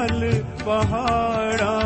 ਮੈਂ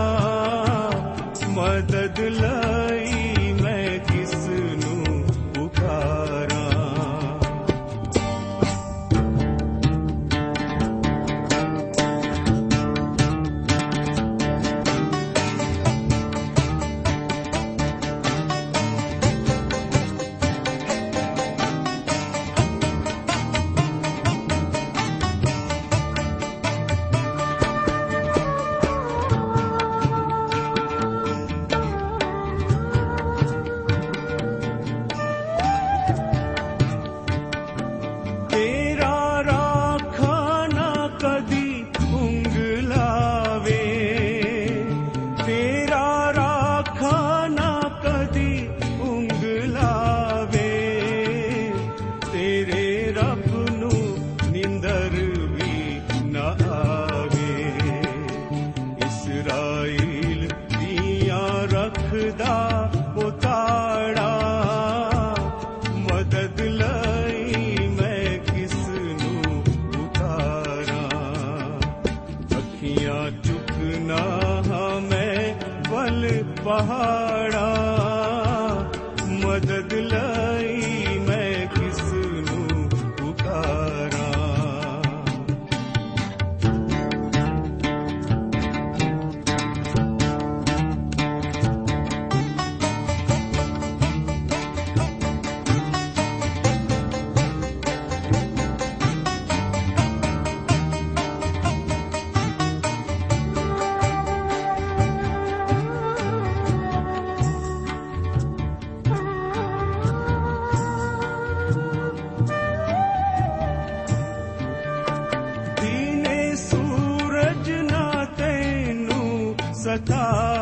Kata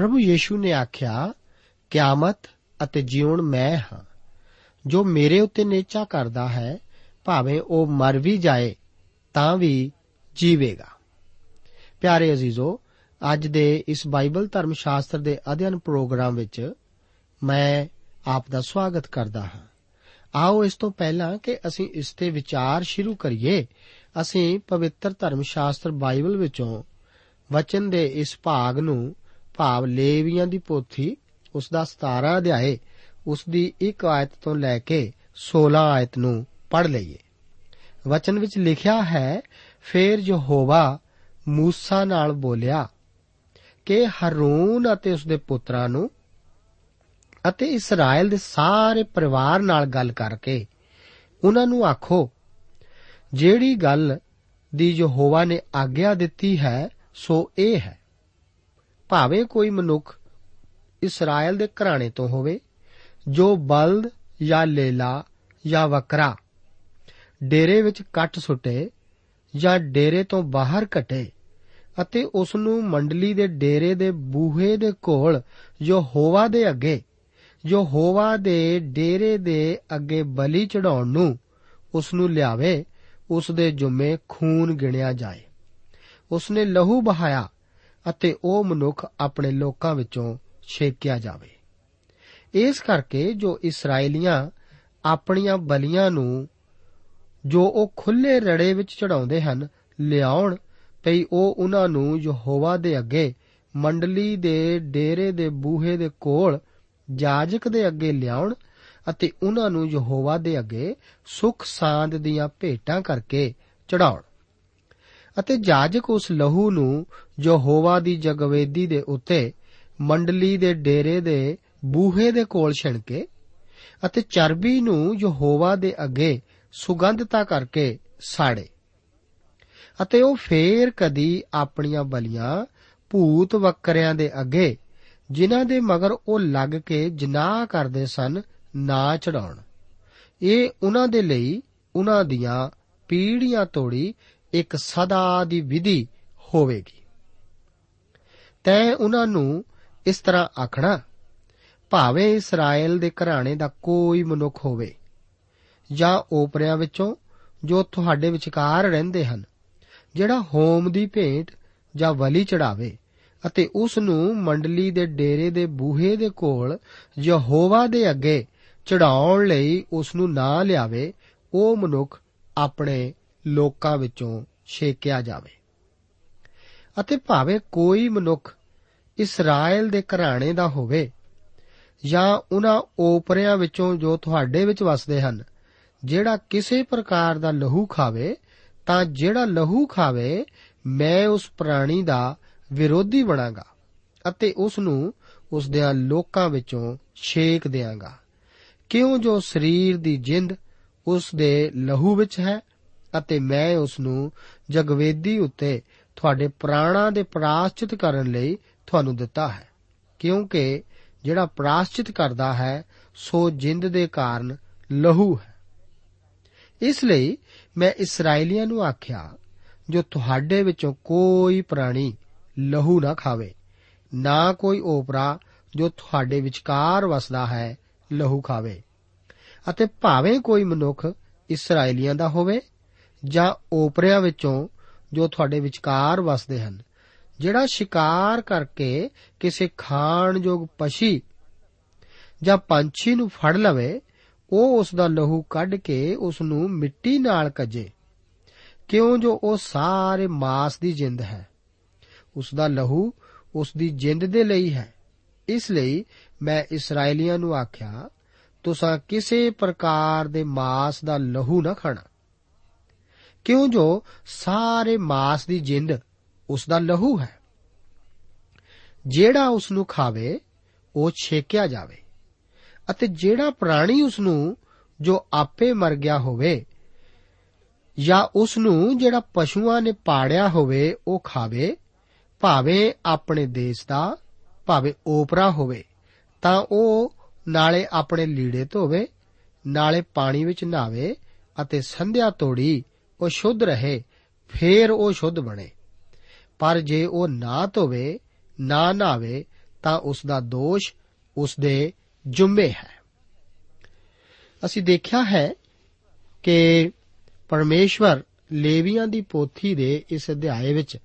ਪ੍ਰਭੂ ਯੀਸ਼ੂ ਨੇ ਆਖਿਆ, ਕਿਆਮਤ ਅਤੇ ਜੀਵਨ ਮੈਂ ਹਾਂ। ਜੋ ਮੇਰੇ ਉੱਤੇ ਨੇਚਾ ਕਰਦਾ ਹੈ, ਭਾਵੇਂ ਉਹ ਮਰ ਵੀ ਜਾਏ, ਤਾਂ ਵੀ ਜੀਵੇਗਾ। ਪਿਆਰੇ ਅਜ਼ੀਜ਼ੋ, ਅੱਜ ਦੇ ਇਸ ਬਾਈਬਲ ਧਰਮ ਸ਼ਾਸਤਰ ਦੇ ਅਧਿਐਨ ਪ੍ਰੋਗਰਾਮ ਵਿੱਚ ਮੈਂ ਆਪ ਦਾ ਸਵਾਗਤ ਕਰਦਾ ਹਾਂ। ਆਓ ਇਸ ਤੋਂ ਪਹਿਲਾਂ ਕਿ ਅਸੀਂ ਇਸ ਤੇ ਵਿਚਾਰ ਸ਼ੁਰੂ ਕਰੀਏ। ਅਸੀਂ ਪਵਿੱਤਰ ਧਰਮ ਸ਼ਾਸਤਰ ਬਾਈਬਲ ਵਿੱਚੋਂ ਵਚਨ ਦੇ ਇਸ ਭਾਗ ਨੂੰ ਭਾਵ ਲੇਵੀਆਂ ਦੀ ਪੋਥੀ ਉਸ ਦਾ 17 ਅਧਿਆਏ ਉਸ ਦੀ 1 ਆਇਤ ਤੋਂ ਲੈ ਕੇ 16 ਆਇਤ ਨੂੰ ਪੜ੍ਹ ਲਈਏ। ਵਚਨ ਵਿੱਚ ਲਿਖਿਆ ਹੈ, ਫੇਰ ਯਹੋਵਾ ਮੂਸਾ ਨਾਲ ਬੋਲਿਆ, ਕਿ ਹਰੂਨ ਅਤੇ ਉਸ ਦੇ ਪੁੱਤਰਾਂ ਨੂੰ ਅਤੇ ਇਸਰਾਇਲ ਦੇ ਸਾਰੇ ਪਰਿਵਾਰ ਨਾਲ ਗੱਲ ਕਰਕੇ ਉਹਨਾਂ ਨੂੰ ਆਖੋ, ਜਿਹੜੀ ਗੱਲ ਦੀ ਯਹੋਵਾ ਨੇ ਆਗਿਆ ਦਿੱਤੀ ਹੈ, ਸੋ ਇਹ ਹੈ। ਭਾਵੇਂ ਕੋਈ ਮਨੁੱਖ ਇਸਰਾਇਲ ਦੇ ਘਰਾਣੇ ਤੋਂ ਹੋਵੇ, ਜੋ ਬਲਦ ਜਾਂ ਲੇਲਾ ਜਾਂ ਵਕਰਾ ਡੇਰੇ ਵਿੱਚ ਕੱਟ ਸੁੱਟੇ ਜਾਂ ਡੇਰੇ ਤੋਂ ਬਾਹਰ ਕਟੇ ਅਤੇ ਉਸ ਨੂੰ ਮੰਡਲੀ ਦੇ ਡੇਰੇ ਦੇ ਬੂਹੇ ਦੇ ਕੋਲ, ਜੋ ਹੋਵਾ ਦੇ ਅੱਗੇ, ਜੋ ਹੋਵਾ ਦੇ ਡੇਰੇ ਦੇ ਅੱਗੇ ਬਲੀ ਚੜਾਉਣ ਨੂੰ ਉਸ ਨੂੰ ਲਿਆਵੇ ਉਸ ਦੇ ਜੁਮੇ ਖੂਨ ਗਿਣਿਆ ਜਾਏ। ਉਸ ਨੇ ਲਹੂ ਬਹਾਇਆ ਅਤੇ ਉਹ ਮਨੁੱਖ ਆਪਣੇ ਲੋਕਾਂ ਵਿੱਚੋਂ ਛੇਕਿਆ ਜਾਵੇ। ਇਸ ਕਰਕੇ ਜੋ ਇਸرائیਲੀਆਂ ਆਪਣੀਆਂ ਬਲੀਆਂ ਨੂੰ ਜੋ ਉਹ ਖੁੱਲੇ ਰੜੇ ਵਿੱਚ ਚੜਾਉਂਦੇ ਹਨ, ਲਿਆਉਣ ਪਈ ਉਹ ਉਹਨਾਂ ਨੂੰ ਯਹੋਵਾ ਦੇ ਅੱਗੇ, ਮੰਡਲੀ ਦੇ ਡੇਰੇ ਦੇ ਬੂਹੇ ਦੇ ਕੋਲ, ਜਾਜਕ ਦੇ ਅੱਗੇ ਲਿਆਉਣ ਅਤੇ ਉਹਨਾਂ ਨੂੰ ਯਹੋਵਾ ਦੇ ਅੱਗੇ ਸੁਖ ਸਾਂਦ ਦੀਆਂ ਭੇਟਾਂ ਕਰਕੇ ਚੜਾਉਣ ਅਤੇ ਜਾਜਕ ਉਸ ਲਹੂ ਨੂੰ ਯਹੋਵਾ ਦੀ ਜਗਵੇਦੀ ਦੇ ਉੱਤੇ ਮੰਡਲੀ ਦੇ ਡੇਰੇ ਦੇ ਬੂਹੇ ਦੇ ਕੋਲ ਛਿਣਕੇ ਅਤੇ ਚਰਬੀ ਨੂੰ ਯਹੋਵਾ ਦੇ ਅੱਗੇ ਸੁਗੰਧਤਾ ਕਰਕੇ ਸਾੜੇ ਅਤੇ ਉਹ ਫੇਰ ਕਦੀ ਆਪਣੀਆਂ ਬਲੀਆਂ ਭੂਤ ਵਕਰਿਆਂ ਦੇ ਅੱਗੇ, ਜਿਨ੍ਹਾਂ ਦੇ ਮਗਰ ਉਹ ਲੱਗ ਕੇ ਜਨਾਹ ਕਰਦੇ ਸਨ, ਨਾ ਚੜਾਉਣ। ਇਹ ਉਹਨਾਂ ਦੇ ਲਈ ਉਹਨਾਂ ਦੀਆਂ ਪੀੜ੍ਹੀਆਂ ਤੋੜੀ ਇੱਕ ਸਦਾ ਦੀ ਵਿਧੀ ਹੋਵੇਗੀ। ਤੈਂ ਉਹਨਾਂ ਨੂੰ ਇਸ ਤਰ੍ਹਾਂ ਆਖਣਾ, ਭਾਵੇਂ ਇਸਰਾਇਲ ਦੇ ਘਰਾਣੇ ਦਾ ਕੋਈ ਮਨੁੱਖ ਹੋਵੇ ਜਾਂ ਓਪਰਿਆਂ ਵਿੱਚੋਂ ਜੋ ਤੁਹਾਡੇ ਵਿਚਕਾਰ ਰਹਿੰਦੇ ਹਨ, ਜਿਹੜਾ ਹੋਮ ਦੀ ਭੇਂਟ ਜਾਂ ਬਲੀ ਚੜਾਵੇ ਅਤੇ ਉਸ ਨੂੰ ਮੰਡਲੀ ਦੇ ਡੇਰੇ ਦੇ ਬੂਹੇ ਦੇ ਕੋਲ ਯਹੋਵਾ ਦੇ ਅੱਗੇ ਚੜਾਉਣ ਲਈ ਉਸ ਨੂੰ ਨਾ ਲਿਆਵੇ, ਉਹ ਮਨੁੱਖ ਆਪਣੇ ਲੋਕਾਂ ਵਿੱਚੋਂ ਛੇਕਿਆ ਜਾਵੇ। ਅਤੇ ਭਾਵੇਂ ਕੋਈ ਮਨੁੱਖ ਇਸਰਾਇਲ ਦੇ ਘਰਾਣੇ ਦਾ ਹੋਵੇ ਜਾਂ ਉਹਨਾਂ ਓਪਰਿਆਂ ਵਿੱਚੋਂ ਜੋ ਤੁਹਾਡੇ ਵਿੱਚ ਵਸਦੇ ਹਨ, ਜਿਹੜਾ ਕਿਸੇ ਪ੍ਰਕਾਰ ਦਾ ਲਹੂ ਖਾਵੇ, ਤਾਂ ਜਿਹੜਾ ਲਹੂ ਖਾਵੇ, ਮੈਂ ਉਸ ਪ੍ਰਾਣੀ ਦਾ ਵਿਰੋਧੀ ਬਣਾਂਗਾ ਅਤੇ ਉਸ ਨੂੰ ਉਸ ਦੇ ਲੋਕਾਂ ਵਿੱਚੋਂ ਛੇਕ ਦਿਆਂਗਾ। ਕਿਉਂ ਜੋ ਸਰੀਰ ਦੀ ਜਿੰਦ ਉਸ ਦੇ ਲਹੂ ਵਿੱਚ ਹੈ ਅਤੇ ਮੈਂ ਉਸ ਨੂੰ ਜਗਵੇਦੀ ਉੱਤੇ ਤੁਹਾਡੇ ਪ੍ਰਾਣਾਂ ਦੇ ਪ੍ਰਾਸ਼ਚਿਤ ਕਰਨ ਲਈ ਤੁਹਾਨੂੰ ਦਿੱਤਾ ਹੈ। ਕਿਉਂਕਿ ਜਿਹੜਾ ਪ੍ਰਾਸ਼ਚਿਤ ਕਰਦਾ ਹੈ, ਸੋ ਜਿੰਦ ਦੇ ਕਾਰਨ ਲਹੂ ਹੈ। ਇਸ ਲਈ ਮੈਂ ਇਸرائیਲੀਆਂ ਨੂੰ ਆਖਿਆ, ਜੋ ਤੁਹਾਡੇ ਵਿੱਚੋਂ ਕੋਈ ਪ੍ਰਾਣੀ ਲਹੂ ਨਾ ਖਾਵੇ, ਨਾ ਕੋਈ ਓਪਰਾ ਜੋ ਤੁਹਾਡੇ ਵਿਚਕਾਰ ਵਸਦਾ ਹੈ, ਲਹੂ ਖਾਵੇ। ਅਤੇ ਭਾਵੇਂ ਕੋਈ ਮਨੁੱਖ ਇਸرائیਲੀਆਂ ਦਾ ਹੋਵੇ ਜਾਂ ਓਪਰਿਆਂ ਵਿੱਚੋਂ ਜੋ ਤੁਹਾਡੇ ਵਿਚਕਾਰ ਵਸਦੇ ਹਨ। ਜਿਹੜਾ ਸ਼ਿਕਾਰ ਕਰਕੇ ਕਿਸੇ ਖਾਣਯੋਗ ਪਸ਼ੀ ਜਾਂ ਪੰਛੀ ਨੂੰ ਫੜ ਲਵੇ, ਉਹ ਉਸ ਦਾ ਲਹੂ ਕੱਢ ਕੇ ਉਸ ਨੂੰ ਮਿੱਟੀ ਨਾਲ ਕੱਜੇ। ਕਿਉਂ ਜੋ ਉਹ ਸਾਰੇ ਮਾਸ ਦੀ ਜਿੰਦ ਹੈ। ਉਸ ਦਾ ਲਹੂ ਉਸ ਦੀ ਜਿੰਦ ਦੇ ਲਈ ਹੈ। ਇਸ ਲਈ ਮੈਂ ਇਸرائیਲੀਆਂ ਨੂੰ ਆਖਿਆ, ਤੁਸੀਂ ਕਿਸੇ ਪ੍ਰਕਾਰ ਦੇ ਮਾਸ ਦਾ ਲਹੂ ਨਾ ਖਾਣਾ। ਕਿਉਂ ਜੋ ਸਾਰੇ ਮਾਸ ਦੀ ਜਿੰਦ ਉਸ ਦਾ ਲਹੂ ਹੈ? ਜਿਹੜਾ ਉਸ ਨੂੰ ਖਾਵੇ, ਉਹ ਛੇਕਿਆ ਜਾਵੇ। ਅਤੇ ਜਿਹੜਾ ਪ੍ਰਾਣੀ ਉਸ ਨੂੰ ਜੋ ਆਪੇ ਮਰ ਗਿਆ ਹੋਵੇ, ਜਾਂ ਉਸ ਨੂੰ ਜਿਹੜਾ ਪਸ਼ੂਆਂ ਨੇ ਪਾੜਿਆ ਹੋਵੇ, ਉਹ ਖਾਵੇ, ਭਾਵੇਂ ਆਪਣੇ ਦੇਸ਼ ਦਾ, ਭਾਵੇਂ ਓਪਰਾ ਹੋਵੇ, ਤਾਂ ਉਹ ਨਾਲੇ ਆਪਣੇ ਲੀੜੇ ਧੋਵੇ, ਨਾਲੇ ਪਾਣੀ ਵਿੱਚ ਨਹਾਵੇ ਅਤੇ ਸੰਧਿਆ ਤੋੜੀ ਉਹ ਸ਼ੁੱਧ ਰਹੇ, ਫੇਰ ਉਹ ਸ਼ੁੱਧ ਬਣੇ। ਪਰ ਜੇ ਉਹ ਨਾ ਧੋਵੇ, ਨਾ ਨਹਾਵੇ ਤਾਂ ਉਸ ਦਾ ਦੋਸ਼ ਉਸ ਦੇ ਜੁੰਮੇ ਹੈ। ਅਸੀਂ ਦੇਖਿਆ ਹੈ ਕਿ ਪਰਮੇਸ਼ਵਰ ਲੇਵੀਆਂ ਦੀ ਪੋਥੀ ਦੇ ਇਸ ਅਧਿਆਏ ਵਿੱਚ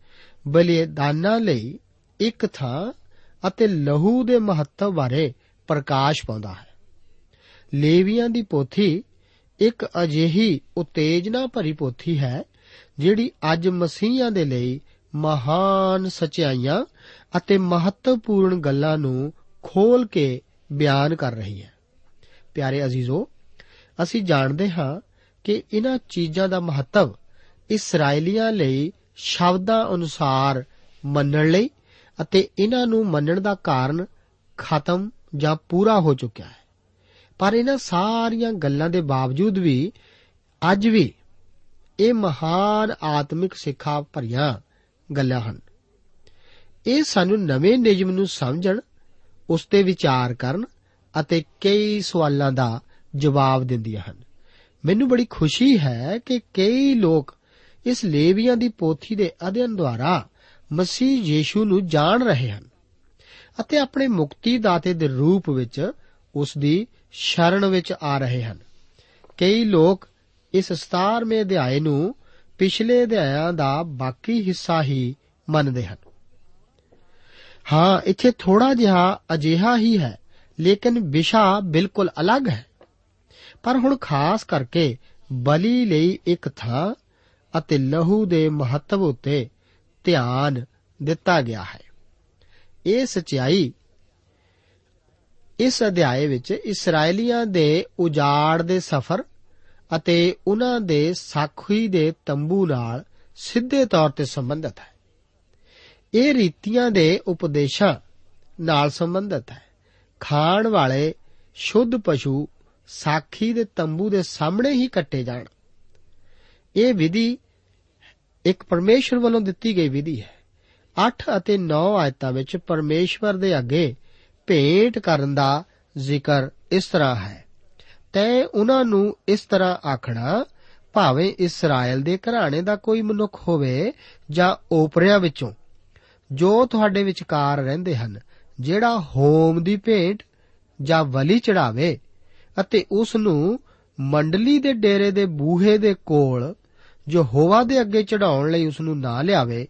ਬਲੀਦਾਨਾਂ ਲਈ ਇੱਕ ਥਾਂ ਅਤੇ ਲਹੂ ਦੇ ਮਹੱਤਵ ਬਾਰੇ ਪ੍ਰਕਾਸ਼ ਪਾਉਂਦਾ ਹੈ। ਲੇਵੀਆਂ ਦੀ ਪੋਥੀ ਇੱਕ ਅਜਿਹੀ ਉਤੇਜਨਾ ਭਰੀ ਪੋਥੀ ਹੈ, ਜਿਹੜੀ ਅੱਜ ਮਸੀਹਾਂ ਦੇ ਲਈ ਮਹਾਨ ਸਚਾਈਆਂ ਅਤੇ ਮਹੱਤਵਪੂਰਨ ਗੱਲਾਂ ਨੂੰ ਖੋਲ ਕੇ ਬਿਆਨ ਕਰ ਰਹੀ ਹੈ। ਪਿਆਰੇ ਅਜ਼ੀਜ਼ੋ, ਅਸੀਂ ਜਾਣਦੇ ਹਾਂ ਕਿ ਇਹਨਾਂ ਚੀਜ਼ਾਂ ਦਾ ਮਹੱਤਵ ਇਸرائیਲੀਆਂ ਲਈ ਸ਼ਬਦਾਂ ਅਨੁਸਾਰ ਮੰਨਣ ਲਈ ਅਤੇ ਇਹਨਾਂ ਨੂੰ ਮੰਨਣ ਦਾ ਕਾਰਨ ਖਤਮ ਜਾਂ ਪੂਰਾ ਹੋ ਚੁੱਕਿਆ ਹੈ। ਪਰ ਇਹਨਾਂ ਸਾਰੀਆਂ ਗੱਲਾਂ ਦੇ ਬਾਵਜੂਦ ਵੀ ਅੱਜ ਵੀ ਇਹ ਮਹਾਨ ਆਤਮਿਕ ਸਿੱਖਾ ਭਰੀਆਂ ਗੱਲਾਂ ਹਨ। ਇਹ ਸਾਨੂੰ ਨਵੇਂ ਨਿਯਮ ਨੂੰ ਸਮਝਣ, ਉਸ ਤੇ ਵਿਚਾਰ ਕਰਨ ਅਤੇ ਕਈ ਸਵਾਲਾਂ ਦਾ ਜਵਾਬ ਦਿੰਦੀਆਂ ਹਨ। ਮੈਨੂੰ ਬੜੀ ਖੁਸ਼ੀ ਹੈ ਕਿ ਕਈ ਲੋਕ ਇਸ ਲੇਵੀਆਂ ਦੀ ਪੋਥੀ ਦੇ ਅਧਿਐਨ ਦੁਆਰਾ ਮਸੀਹ ਯੀਸ਼ੂ ਨੂੰ ਜਾਣ ਰਹੇ ਹਨ ਅਤੇ ਆਪਣੇ ਮੁਕਤੀ ਦਾਤੇ ਦੇ ਰੂਪ ਵਿੱਚ ਉਸ ਦੀ ਸ਼ਰਨ ਵਿੱਚ ਆ ਰਹੇ ਹਨ। ਕਈ ਲੋਕ ਇਸ 17ਵੇਂ ਅਧਿਆਏ ਨੂੰ ਪਿਛਲੇ ਅਧਿਆਇਆਂ ਦਾ ਬਾਕੀ ਹਿੱਸਾ ਹੀ ਮੰਨਦੇ ਹਨ। ਹਾਂ, ਇੱਥੇ ਥੋੜਾ ਜਿਹਾ ਅਜਿਹਾ ਹੀ ਹੈ, ਲੇਕਿਨ ਵਿਸ਼ਾ ਬਿਲਕੁਲ ਅਲੱਗ ਹੈ। ਪਰ ਹੁਣ ਖਾਸ ਕਰਕੇ ਬਲੀ ਲਈ ਇੱਕ ਥਾਂ ਅਤੇ ਲਹੂ ਦੇ ਮਹੱਤਵ ਉੱਤੇ ਧਿਆਨ ਦਿੱਤਾ ਗਿਆ ਹੈ। ਇਹ ਸਚਾਈ ਇਸ ਅਧਿਆਏ ਵਿੱਚ ਇਸرائیਲੀਆਂ ਦੇ ਉਜਾੜ ਦੇ ਸਫ਼ਰ ਅਤੇ ਉਹਨਾਂ ਦੇ ਸਾਖੀ ਦੇ ਤੰਬੂ ਨਾਲ ਸਿੱਧੇ ਤੌਰ ਤੇ ਸੰਬੰਧਿਤ ਹੈ। ਇਹ ਰੀਤੀਆਂ ਦੇ ਉਪਦੇਸ਼ਾਂ ਨਾਲ ਸੰਬੰਧਿਤ ਹੈ। ਖਾਣ ਵਾਲੇ ਸ਼ੁੱਧ ਪਸ਼ੂ ਸਾਖੀ ਦੇ ਤੰਬੂ ਦੇ ਸਾਹਮਣੇ ਹੀ ਕੱਟੇ ਜਾਣ। ਇਹ ਵਿਧੀ ਇੱਕ ਪਰਮੇਸ਼ਰ ਵੱਲੋਂ ਦਿੱਤੀ ਗਈ ਵਿਧੀ ਹੈ। 8 ਅਤੇ 9 ਆਇਤਾਂ ਵਿੱਚ ਪਰਮੇਸ਼ਵਰ ਦੇ ਅੱਗੇ ਭੇਟ ਕਰਨ ਦਾ ਜ਼ਿਕਰ ਇਸ ਤਰ੍ਹਾਂ ਹੈ। ਤੈ ਉਹਨਾਂ ਨੂੰ ਇਸ ਤਰ੍ਹਾਂ ਆਖਣਾ, ਭਾਵੇਂ ਇਸਰਾਇਲ ਦੇ ਘਰਾਣੇ ਦਾ ਕੋਈ ਮਨੁੱਖ ਹੋਵੇ ਜਾਂ ਓਪਰਿਆਂ ਵਿੱਚੋਂ, ਜੋ ਤੁਹਾਡੇ ਵਿਚਕਾਰ ਰਹਿੰਦੇ ਹਨ, ਜਿਹੜਾ ਹੋਮ ਦੀ ਭੇਟ ਜਾਂ ਬਲੀ ਚੜਾਵੇ ਅਤੇ ਉਸ ਨੂੰ ਮੰਡਲੀ ਦੇ ਡੇਰੇ ਦੇ ਬੂਹੇ ਦੇ ਕੋਲ ਜੋ ਹੋਵਾ ਦੇ ਅੱਗੇ ਚੜਾਉਣ ਲਈ ਉਸ ਨੂੰ ਨਾ ਲਿਆਵੇ,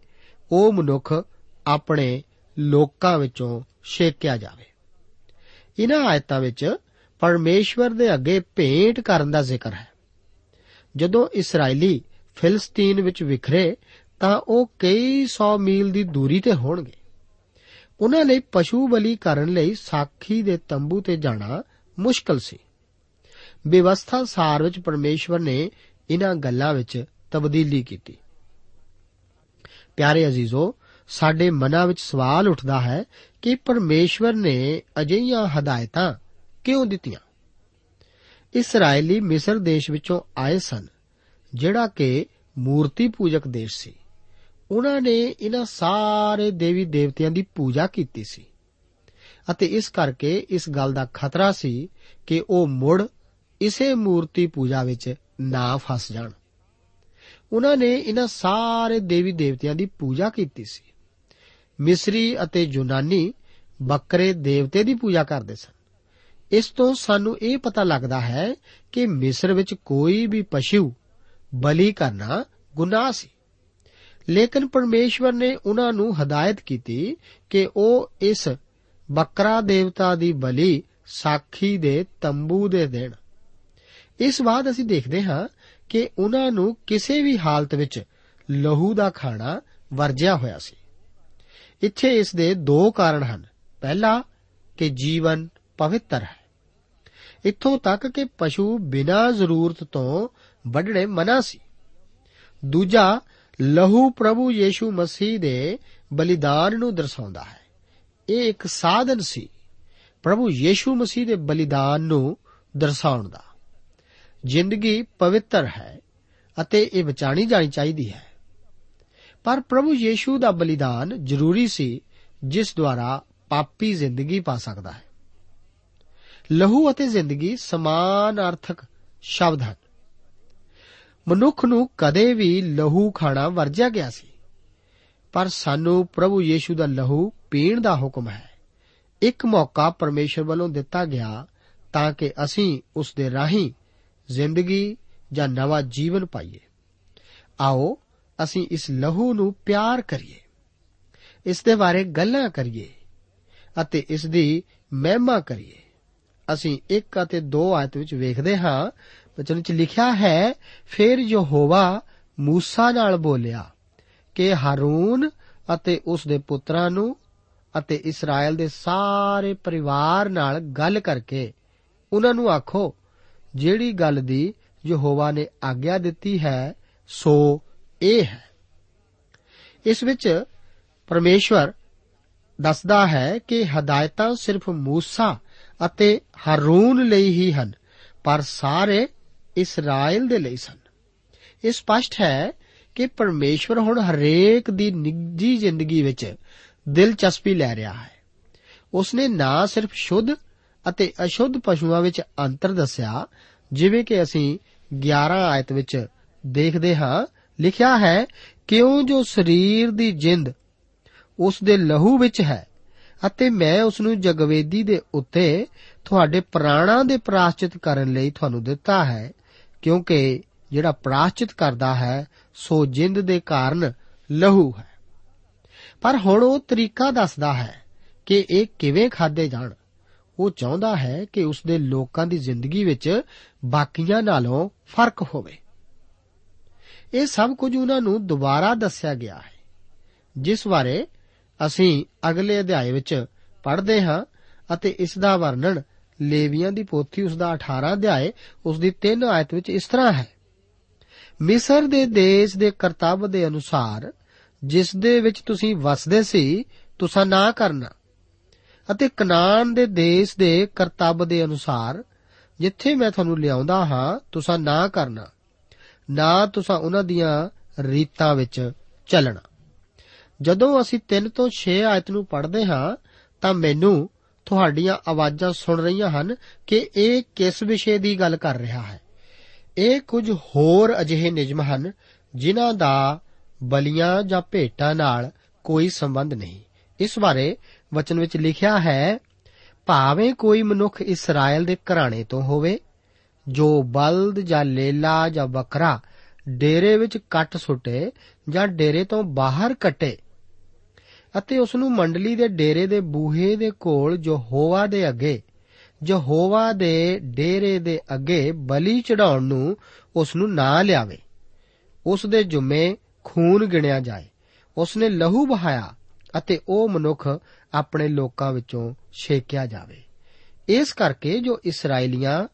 ਉਹ ਮਨੁੱਖ ਆਪਣੇ ਲੋਕਾਂ ਵਿੱਚੋਂ ਛੇਕਿਆ ਜਾਵੇ। ਇਹਨਾਂ ਆਇਤਾਂ ਵਿੱਚ ਪਰਮੇਸ਼ਵਰ ਦੇ ਅੱਗੇ ਭੇਂਟ ਕਰਨ ਦਾ ਜ਼ਿਕਰ ਹੈ। ਜਦੋਂ ਇਸرائیਲੀ ਫਿਲਸਤੀਨ ਵਿੱਚ ਵਿਖਰੇ, ਤਾਂ ਉਹ ਕਈ 100 ਮੀਲ ਦੀ ਦੂਰੀ ਤੇ ਹੋਣਗੇ। ਉਹਨਾਂ ਲਈ ਪਸ਼ੂ ਬਲੀ ਕਰਨ ਲਈ ਸਾਖੀ ਦੇ ਤੰਬੂ ਤੇ ਜਾਣਾ ਮੁਸ਼ਕਲ ਸੀ। ਵਿਵਸਥਾ ਸਾਰ ਵਿੱਚ ਪਰਮੇਸ਼ਵਰ ਨੇ ਇਹਨਾਂ ਗੱਲਾਂ ਵਿੱਚ ਤਬਦੀਲੀ ਕੀਤੀ। ਪਿਆਰੇ ਅਜ਼ੀਜ਼ੋ ਸਾਡੇ ਮਨਾਂ ਵਿੱਚ ਸਵਾਲ ਉੱਠਦਾ ਹੈ ਕਿ ਪਰਮੇਸ਼ਵਰ ਨੇ ਅਜਿਹੀਆਂ ਹਦਾਇਤਾਂ ਕਿਉਂ ਦਿੱਤੀਆਂ? ਇਸرائیਲੀ ਮਿਸਰ ਦੇਸ਼ ਵਿੱਚੋਂ ਆਏ ਸਨ, ਜਿਹੜਾ ਕਿ ਮੂਰਤੀ ਪੂਜਕ ਦੇਸ਼ ਸੀ। ਉਹਨਾਂ ਨੇ ਇਹਨਾਂ ਸਾਰੇ ਦੇਵੀ ਦੇਵਤਿਆਂ ਦੀ ਪੂਜਾ ਕੀਤੀ ਸੀ। ਅਤੇ ਇਸ ਕਰਕੇ ਇਸ ਗੱਲ ਦਾ ਖਤਰਾ ਸੀ ਕਿ ਉਹ ਮੁੜ ਇਸੇ ਮੂਰਤੀ ਪੂਜਾ ਵਿੱਚ ਨਾ ਫਸ ਜਾਣ। ਉਹਨਾਂ ਨੇ ਇਹਨਾਂ ਸਾਰੇ ਦੇਵੀ ਦੇਵਤਿਆਂ ਦੀ ਪੂਜਾ ਕੀਤੀ ਸੀ। ਮਿਸਰੀ ਅਤੇ ਯੂਨਾਨੀ ਬੱਕਰੇ ਦੇਵਤੇ ਦੀ ਪੂਜਾ ਕਰਦੇ ਸਨ। ਇਸ ਤੋਂ ਸਾਨੂੰ ਇਹ ਪਤਾ ਲੱਗਦਾ ਹੈ ਕਿ ਮਿਸਰ ਵਿੱਚ ਕੋਈ ਵੀ ਪਸ਼ੂ ਬਲੀ ਕਰਨਾ ਗੁਨਾਹ ਸੀ। ਲੇਕਿਨ ਪਰਮੇਸ਼ਵਰ ਨੇ ਉਹਨਾਂ ਨੂੰ ਹਦਾਇਤ ਕੀਤੀ ਕਿ ਉਹ ਇਸ ਬੱਕਰਾ ਦੇਵਤਾ ਦੀ ਬਲੀ ਸਾਖੀ ਦੇ ਤੰਬੂ ਦੇ ਦੇਣ। ਇਸ ਬਾਅਦ ਅਸੀਂ ਦੇਖਦੇ ਹਾਂ ਕਿ ਉਹਨਾਂ ਨੂੰ ਕਿਸੇ ਵੀ ਹਾਲਤ ਵਿੱਚ ਲਹੂ ਦਾ ਖਾਣਾ ਵਰਜਿਆ ਹੋਇਆ ਸੀ। ਇੱਥੇ ਇਸ ਦੇ ਦੋ ਕਾਰਨ ਹਨ। ਪਹਿਲਾ, ਕਿ ਜੀਵਨ ਪਵਿੱਤਰ ਹੈ। ਇੱਥੋਂ ਤੱਕ ਕਿ ਪਸ਼ੂ ਬਿਨਾਂ ਜ਼ਰੂਰਤ ਤੋਂ ਵੱਢਣੇ ਮਨਾ ਸੀ। ਦੂਜਾ, ਲਹੂ ਪ੍ਰਭੂ ਯੀਸ਼ੂ ਮਸੀਹ ਦੇ ਬਲੀਦਾਨ ਨੂੰ ਦਰਸਾਉਂਦਾ ਹੈ। ਇਹ ਇੱਕ ਸਾਧਨ ਸੀ, ਪ੍ਰਭੂ ਯੀਸ਼ੂ ਮਸੀਹ ਦੇ ਬਲੀਦਾਨ ਨੂੰ ਦਰਸਾਉਣ ਦਾ। ਜ਼ਿੰਦਗੀ ਪਵਿੱਤਰ ਹੈ ਅਤੇ ਇਹ ਬਚਾਣੀ ਜਾਣੀ ਚਾਹੀਦੀ ਹੈ। ਪਰ ਪ੍ਰਭੂ ਯੀਸ਼ੂ ਦਾ ਬਲੀਦਾਨ ਜ਼ਰੂਰੀ ਸੀ, ਜਿਸ ਦੁਆਰਾ ਪਾਪੀ ਜ਼ਿੰਦਗੀ ਪਾ ਸਕਦਾ ਹੈ। ਲਹੂ ਅਤੇ ਜ਼ਿੰਦਗੀ ਸਮਾਨ ਅਰਥਕ ਸ਼ਬਦ ਹਨ। ਮਨੁੱਖ ਨੂੰ ਕਦੇ ਵੀ ਲਹੂ ਖਾਣਾ ਵਰਜਿਆ ਗਿਆ ਸੀ, ਪਰ ਸਾਨੂੰ ਪ੍ਰਭੂ ਯੀਸ਼ੂ ਦਾ ਲਹੂ ਪੀਣ ਦਾ ਹੁਕਮ ਹੈ। ਇੱਕ ਮੌਕਾ ਪਰਮੇਸ਼ਰ ਵੱਲੋਂ ਦਿੱਤਾ ਗਿਆ ਤਾਂ ਕਿ ਅਸੀਂ ਉਸ ਦੇ ਰਾਹੀਂ ਜ਼ਿੰਦਗੀ ਜਾਂ ਨਵਾਂ ਜੀਵਨ ਪਾਈਏ। ਆਓ ਅਸੀਂ ਇਸ ਲਹੂ ਨੂੰ ਪਿਆਰ ਕਰੀਏ, ਇਸ ਦੇ ਬਾਰੇ ਗੱਲਾਂ ਕਰੀਏ ਅਤੇ ਇਸ ਦੀ ਮਹਿਮਾ ਕਰੀਏ। ਅਸੀਂ 1 ਅਤੇ 2 ਆਇਤ ਵਿੱਚ ਵੇਖਦੇ ਹਾਂ ਬਚਨ ਵਿੱਚ ਲਿਖਿਆ ਹੈ, ਫਿਰ ਯਹੋਵਾ ਮੂਸਾ ਨਾਲ ਬੋਲਿਆ ਕਿ ਹਾਰੂਨ ਅਤੇ ਉਸ ਦੇ ਪੁੱਤਰਾਂ ਨੂੰ ਅਤੇ ਇਸਰਾਇਲ ਦੇ ਸਾਰੇ ਪਰਿਵਾਰ ਨਾਲ ਗੱਲ ਕਰਕੇ ਉਹਨਾਂ ਨੂੰ ਆਖੋ, ਜਿਹੜੀ ਗੱਲ ਦੀ ਯਹੋਵਾ ਨੇ ਆਗਿਆ ਦਿੱਤੀ ਹੈ, ਸੋ ਇਹ ਹੈ। ਇਸ ਵਿੱਚ ਪਰਮੇਸ਼ਵਰ ਦੱਸਦਾ ਹੈ ਕਿ ਹਦਾਇਤਾਂ ਸਿਰਫ ਮੂਸਾ ਅਤੇ ਹਾਰੂਨ ਲਈ ਹੀ ਹਨ, ਪਰ ਸਾਰੇ ਇਸਰਾਇਲ ਦੇ ਲਈ ਸਨ। ਇਹ ਸਪਸ਼ਟ ਹੈ ਕਿ ਪਰਮੇਸ਼ਵਰ ਹੁਣ ਹਰੇਕ ਦੀ ਨਿੱਜੀ ਜ਼ਿੰਦਗੀ ਵਿੱਚ ਦਿਲਚਸਪੀ ਲੈ ਰਿਹਾ ਹੈ। ਉਸਨੇ ਨਾ ਸਿਰਫ ਸ਼ੁੱਧ ਅਤੇ ਅਸ਼ੁੱਧ ਪਸ਼ੂਆਂ ਵਿੱਚ ਅੰਤਰ ਦੱਸਿਆ, ਜਿਵੇਂ ਕਿ ਅਸੀਂ 11 ਆਇਤ ਵਿੱਚ ਦੇਖਦੇ ਹਾਂ ਲਿਖਿਆ ਹੈ, ਕਿਉਂ ਜੋ ਸਰੀਰ ਦੀ ਜਿੰਦ ਉਸ ਦੇ ਲਹੂ ਵਿੱਚ ਹੈ ਅਤੇ ਮੈਂ ਉਸ ਨੂੰ ਜਗਵੇਦੀ ਦੇ ਉੱਤੇ ਤੁਹਾਡੇ ਪ੍ਰਾਣਾਂ ਦੇ ਪ੍ਰਾਸ਼ਚਿਤ ਕਰਨ ਲਈ ਤੁਹਾਨੂੰ ਦਿੱਤਾ ਹੈ, ਕਿਉਂਕਿ ਜਿਹੜਾ ਪ੍ਰਾਸ਼ਚਿਤ ਕਰਦਾ ਹੈ, ਸੋ ਜਿੰਦ ਦੇ ਕਾਰਨ ਲਹੂ ਹੈ। ਪਰ ਹੁਣ ਉਹ ਤਰੀਕਾ ਦੱਸਦਾ ਹੈ ਕਿ ਇਹ ਕਿਵੇਂ ਖਾਦੇ ਜਾਣ। ਉਹ ਚਾਹੁੰਦਾ ਹੈ ਕਿ ਉਸ ਦੇ ਲੋਕਾਂ ਦੀ ਜ਼ਿੰਦਗੀ ਵਿੱਚ ਬਾਕੀਆਂ ਨਾਲੋਂ ਫ਼ਰਕ ਹੋਵੇ। ਇਹ ਸਭ ਕੁਝ ਉਹਨਾਂ ਨੂੰ ਦੁਬਾਰਾ ਦੱਸਿਆ ਗਿਆ ਹੈ। ਜਿਸ ਬਾਰੇ ਅਸੀਂ ਅਗਲੇ ਅਧਿਆਏ ਵਿੱਚ ਪੜ੍ਹਦੇ ਹਾਂ ਅਤੇ ਇਸ ਦਾ ਵਰਣਨ ਲੇਵੀਆਂ ਦੀ ਪੋਥੀ ਉਸ ਦਾ 18 ਅਧਿਆਏ, ਉਸ ਦੀ 3 ਆਇਤ ਵਿੱਚ ਇਸ ਤਰ੍ਹਾਂ ਹੈ। ਮਿਸਰ ਦੇ ਦੇਸ਼ ਦੇ ਕਰਤੱਵ ਦੇ ਅਨੁਸਾਰ, ਜਿਸ ਦੇ ਵਿੱਚ ਤੁਸੀਂ ਵਸਦੇ ਸੀ, ਤੁਸੀਂ ਨਾ ਕਰਨਾ। ਅਤੇ ਕਨਾਨ ਦੇ ਦੇਸ਼ ਦੇ ਕਰਤੱਵ ਦੇ ਅਨੁਸਾਰ, ਜਿੱਥੇ ਮੈਂ ਤੁਹਾਨੂੰ ਲਿਆਉਂਦਾ ਹਾਂ, ਤੁਸੀਂ ਨਾ ਕਰਨਾ। ਨਾ ਤੁਸੀਂ ਉਹਨਾਂ ਦੀਆਂ ਰੀਤਾਂ ਵਿੱਚ ਚੱਲਣਾ। ਜਦੋਂ ਅਸੀਂ 3 ਤੋਂ 6 ਆਇਤ ਨੂੰ ਪੜ੍ਹਦੇ ਹਾਂ, ਤਾਂ ਮੈਨੂੰ ਤੁਹਾਡੀਆਂ ਆਵਾਜ਼ਾਂ ਸੁਣ ਰਹੀਆਂ ਹਨ ਕਿ ਇਹ ਕਿਸ ਵਿਸ਼ੇ ਦੀ ਗੱਲ ਕਰ ਰਿਹਾ ਹੈ। ਇਹ ਕੁਝ ਹੋਰ ਅਜਿਹੇ ਨਿਯਮ ਹਨ ਜਿਨ੍ਹਾਂ ਦਾ ਬਲੀਆਂ ਜਾਂ ਭੇਟਾਂ ਨਾਲ ਕੋਈ ਸੰਬੰਧ ਨਹੀਂ। ਇਸ ਬਾਰੇ ਵਚਨ ਵਿੱਚ ਲਿਖਿਆ ਹੈ, ਭਾਵੇਂ ਕੋਈ ਮਨੁੱਖ ਇਸਰਾਇਲ ਦੇ ਘਰਾਣੇ ਤੋਂ ਹੋਵੇ ਜੋ ਬਲਦ ਜਾਂ ਲੇਲਾ ਜਾਂ ਬੱਕਰਾ ਡੇਰੇ ਵਿੱਚ ਕੱਟ ਸੁੱਟੇ ਜਾਂ ਡੇਰੇ ਤੋਂ ਬਾਹਰ ਕੱਟੇ ਅਤੇ ਉਸ ਨੂੰ ਮੰਡਲੀ ਦੇ ਡੇਰੇ ਦੇ ਬੂਹੇ ਦੇ ਕੋਲ ਯਹੋਵਾ ਦੇ ਅੱਗੇ ਯਹੋਵਾ ਦੇ ਡੇਰੇ ਦੇ ਅੱਗੇ ਬਲੀ ਚੜਾਉਣ ਨੂੰ ਉਸ ਨੂੰ ਨਾ ਲਿਆਵੇ। ਉਸ ਦੇ ਜੁਮੇ ਖੂਨ ਗਿਣਿਆ ਜਾਏ। ਉਸ ਨੇ ਲਹੂ ਬਹਾਇਆ ਅਤੇ ਉਹ ਮਨੁੱਖ ਆਪਣੇ ਲੋਕਾਂ ਵਿੱਚੋਂ ਛੇਕਿਆ ਜਾਵੇ। ਇਸ ਕਰਕੇ ਜੋ ਇਸرائیਲੀਆਂ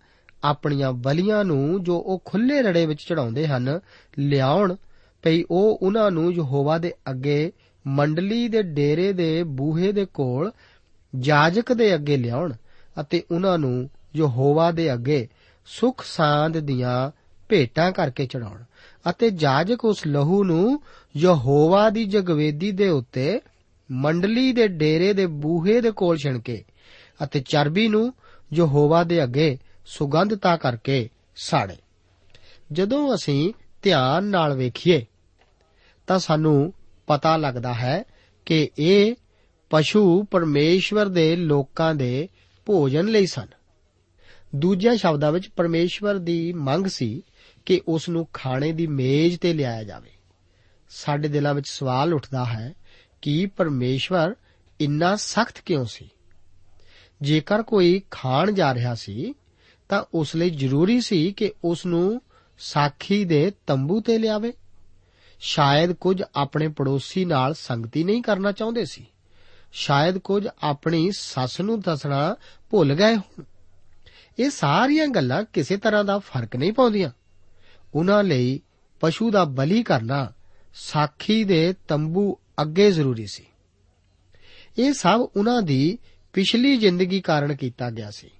ਆਪਣੀਆਂ ਬਲੀਆਂ ਨੂੰ ਜੋ ਉਹ ਖੁੱਲੇ ਰੜੇ ਵਿੱਚ ਚੜਾਉਂਦੇ ਹਨ, ਲਿਆਉਣ ਪਈ ਉਹ ਉਹਨਾਂ ਨੂੰ ਯਹੋਵਾ ਦੇ ਅੱਗੇ, ਮੰਡਲੀ ਦੇ ਡੇਰੇ ਦੇ ਬੂਹੇ ਦੇ ਕੋਲ, ਜਾਜਕ ਦੇ ਅੱਗੇ ਲਿਆਉਣ ਅਤੇ ਉਹਨਾਂ ਨੂੰ ਯਹੋਵਾ ਦੇ ਅੱਗੇ ਸੁਖ ਸਾਂਦ ਦੀਆਂ ਭੇਟਾਂ ਕਰਕੇ ਚੜਾਉਣ ਅਤੇ ਜਾਜਕ ਉਸ ਲਹੂ ਨੂੰ ਯਹੋਵਾ ਦੀ ਜਗਵੇਦੀ ਦੇ ਉੱਤੇ, ਮੰਡਲੀ ਦੇ ਡੇਰੇ ਦੇ ਬੂਹੇ ਦੇ ਕੋਲ ਛਿਣਕੇ ਅਤੇ ਚਰਬੀ ਨੂੰ ਯਹੋਵਾ ਦੇ ਅੱਗੇ ਸੁਗੰਧਤਾ ਕਰਕੇ ਸਾੜੇ। ਜਦੋਂ ਅਸੀਂ ਧਿਆਨ ਨਾਲ ਵੇਖੀਏ, ਤਾਂ ਸਾਨੂੰ ਪਤਾ ਲੱਗਦਾ ਹੈ ਕਿ ਇਹ ਪਸ਼ੂ ਪਰਮੇਸ਼ਵਰ ਦੇ ਲੋਕਾਂ ਦੇ ਭੋਜਨ ਲਈ ਸਨ। ਦੂਜਿਆਂ ਸ਼ਬਦਾਂ ਵਿੱਚ ਪਰਮੇਸ਼ਵਰ ਦੀ ਮੰਗ ਸੀ ਕਿ ਉਸ ਨੂੰ ਖਾਣੇ ਦੀ ਮੇਜ਼ ਤੇ ਲਿਆਇਆ ਜਾਵੇ। ਸਾਡੇ ਦਿਲਾਂ ਵਿੱਚ ਸਵਾਲ ਉੱਠਦਾ ਹੈ ਕਿ ਪਰਮੇਸ਼ਵਰ ਇੰਨਾ ਸਖਤ ਕਿਉਂ ਸੀ? ਜੇਕਰ ਕੋਈ ਖਾਣ ਜਾ ਰਿਹਾ ਸੀ ਤਾਂ ਉਸ ਲਈ ਜ਼ਰੂਰੀ ਸੀ ਕਿ ਉਸ ਨੂੰ ਸਾਖੀ ਦੇ ਤੰਬੂ ਤੇ ਲਿਆਵੇ। ਸ਼ਾਇਦ ਕੁਝ ਆਪਣੇ ਪੜੋਸੀ ਨਾਲ ਸੰਗਤੀ ਨਹੀਂ ਕਰਨਾ ਚਾਹੁੰਦੇ ਸੀ। ਸ਼ਾਇਦ ਕੁਝ ਆਪਣੀ ਸੱਸ ਨੂੰ ਦੱਸਣਾ ਭੁੱਲ ਗਏ ਹੋਣ। ਇਹ ਸਾਰੀਆਂ ਗੱਲਾਂ ਕਿਸੇ ਤਰ੍ਹਾਂ ਦਾ ਫ਼ਰਕ ਨਹੀਂ ਪਾਉਂਦੀਆਂ। ਉਹਨਾਂ ਲਈ ਪਸ਼ੂ ਦਾ ਬਲੀ ਕਰਨਾ, ਸਾਖੀ ਦੇ ਤੰਬੂ ਅੱਗੇ ਜ਼ਰੂਰੀ ਸੀ। ਇਹ ਸਭ ਉਹਨਾਂ ਦੀ ਪਿਛਲੀ ਜ਼ਿੰਦਗੀ ਕਾਰਨ ਕੀਤਾ ਗਿਆ ਸੀ।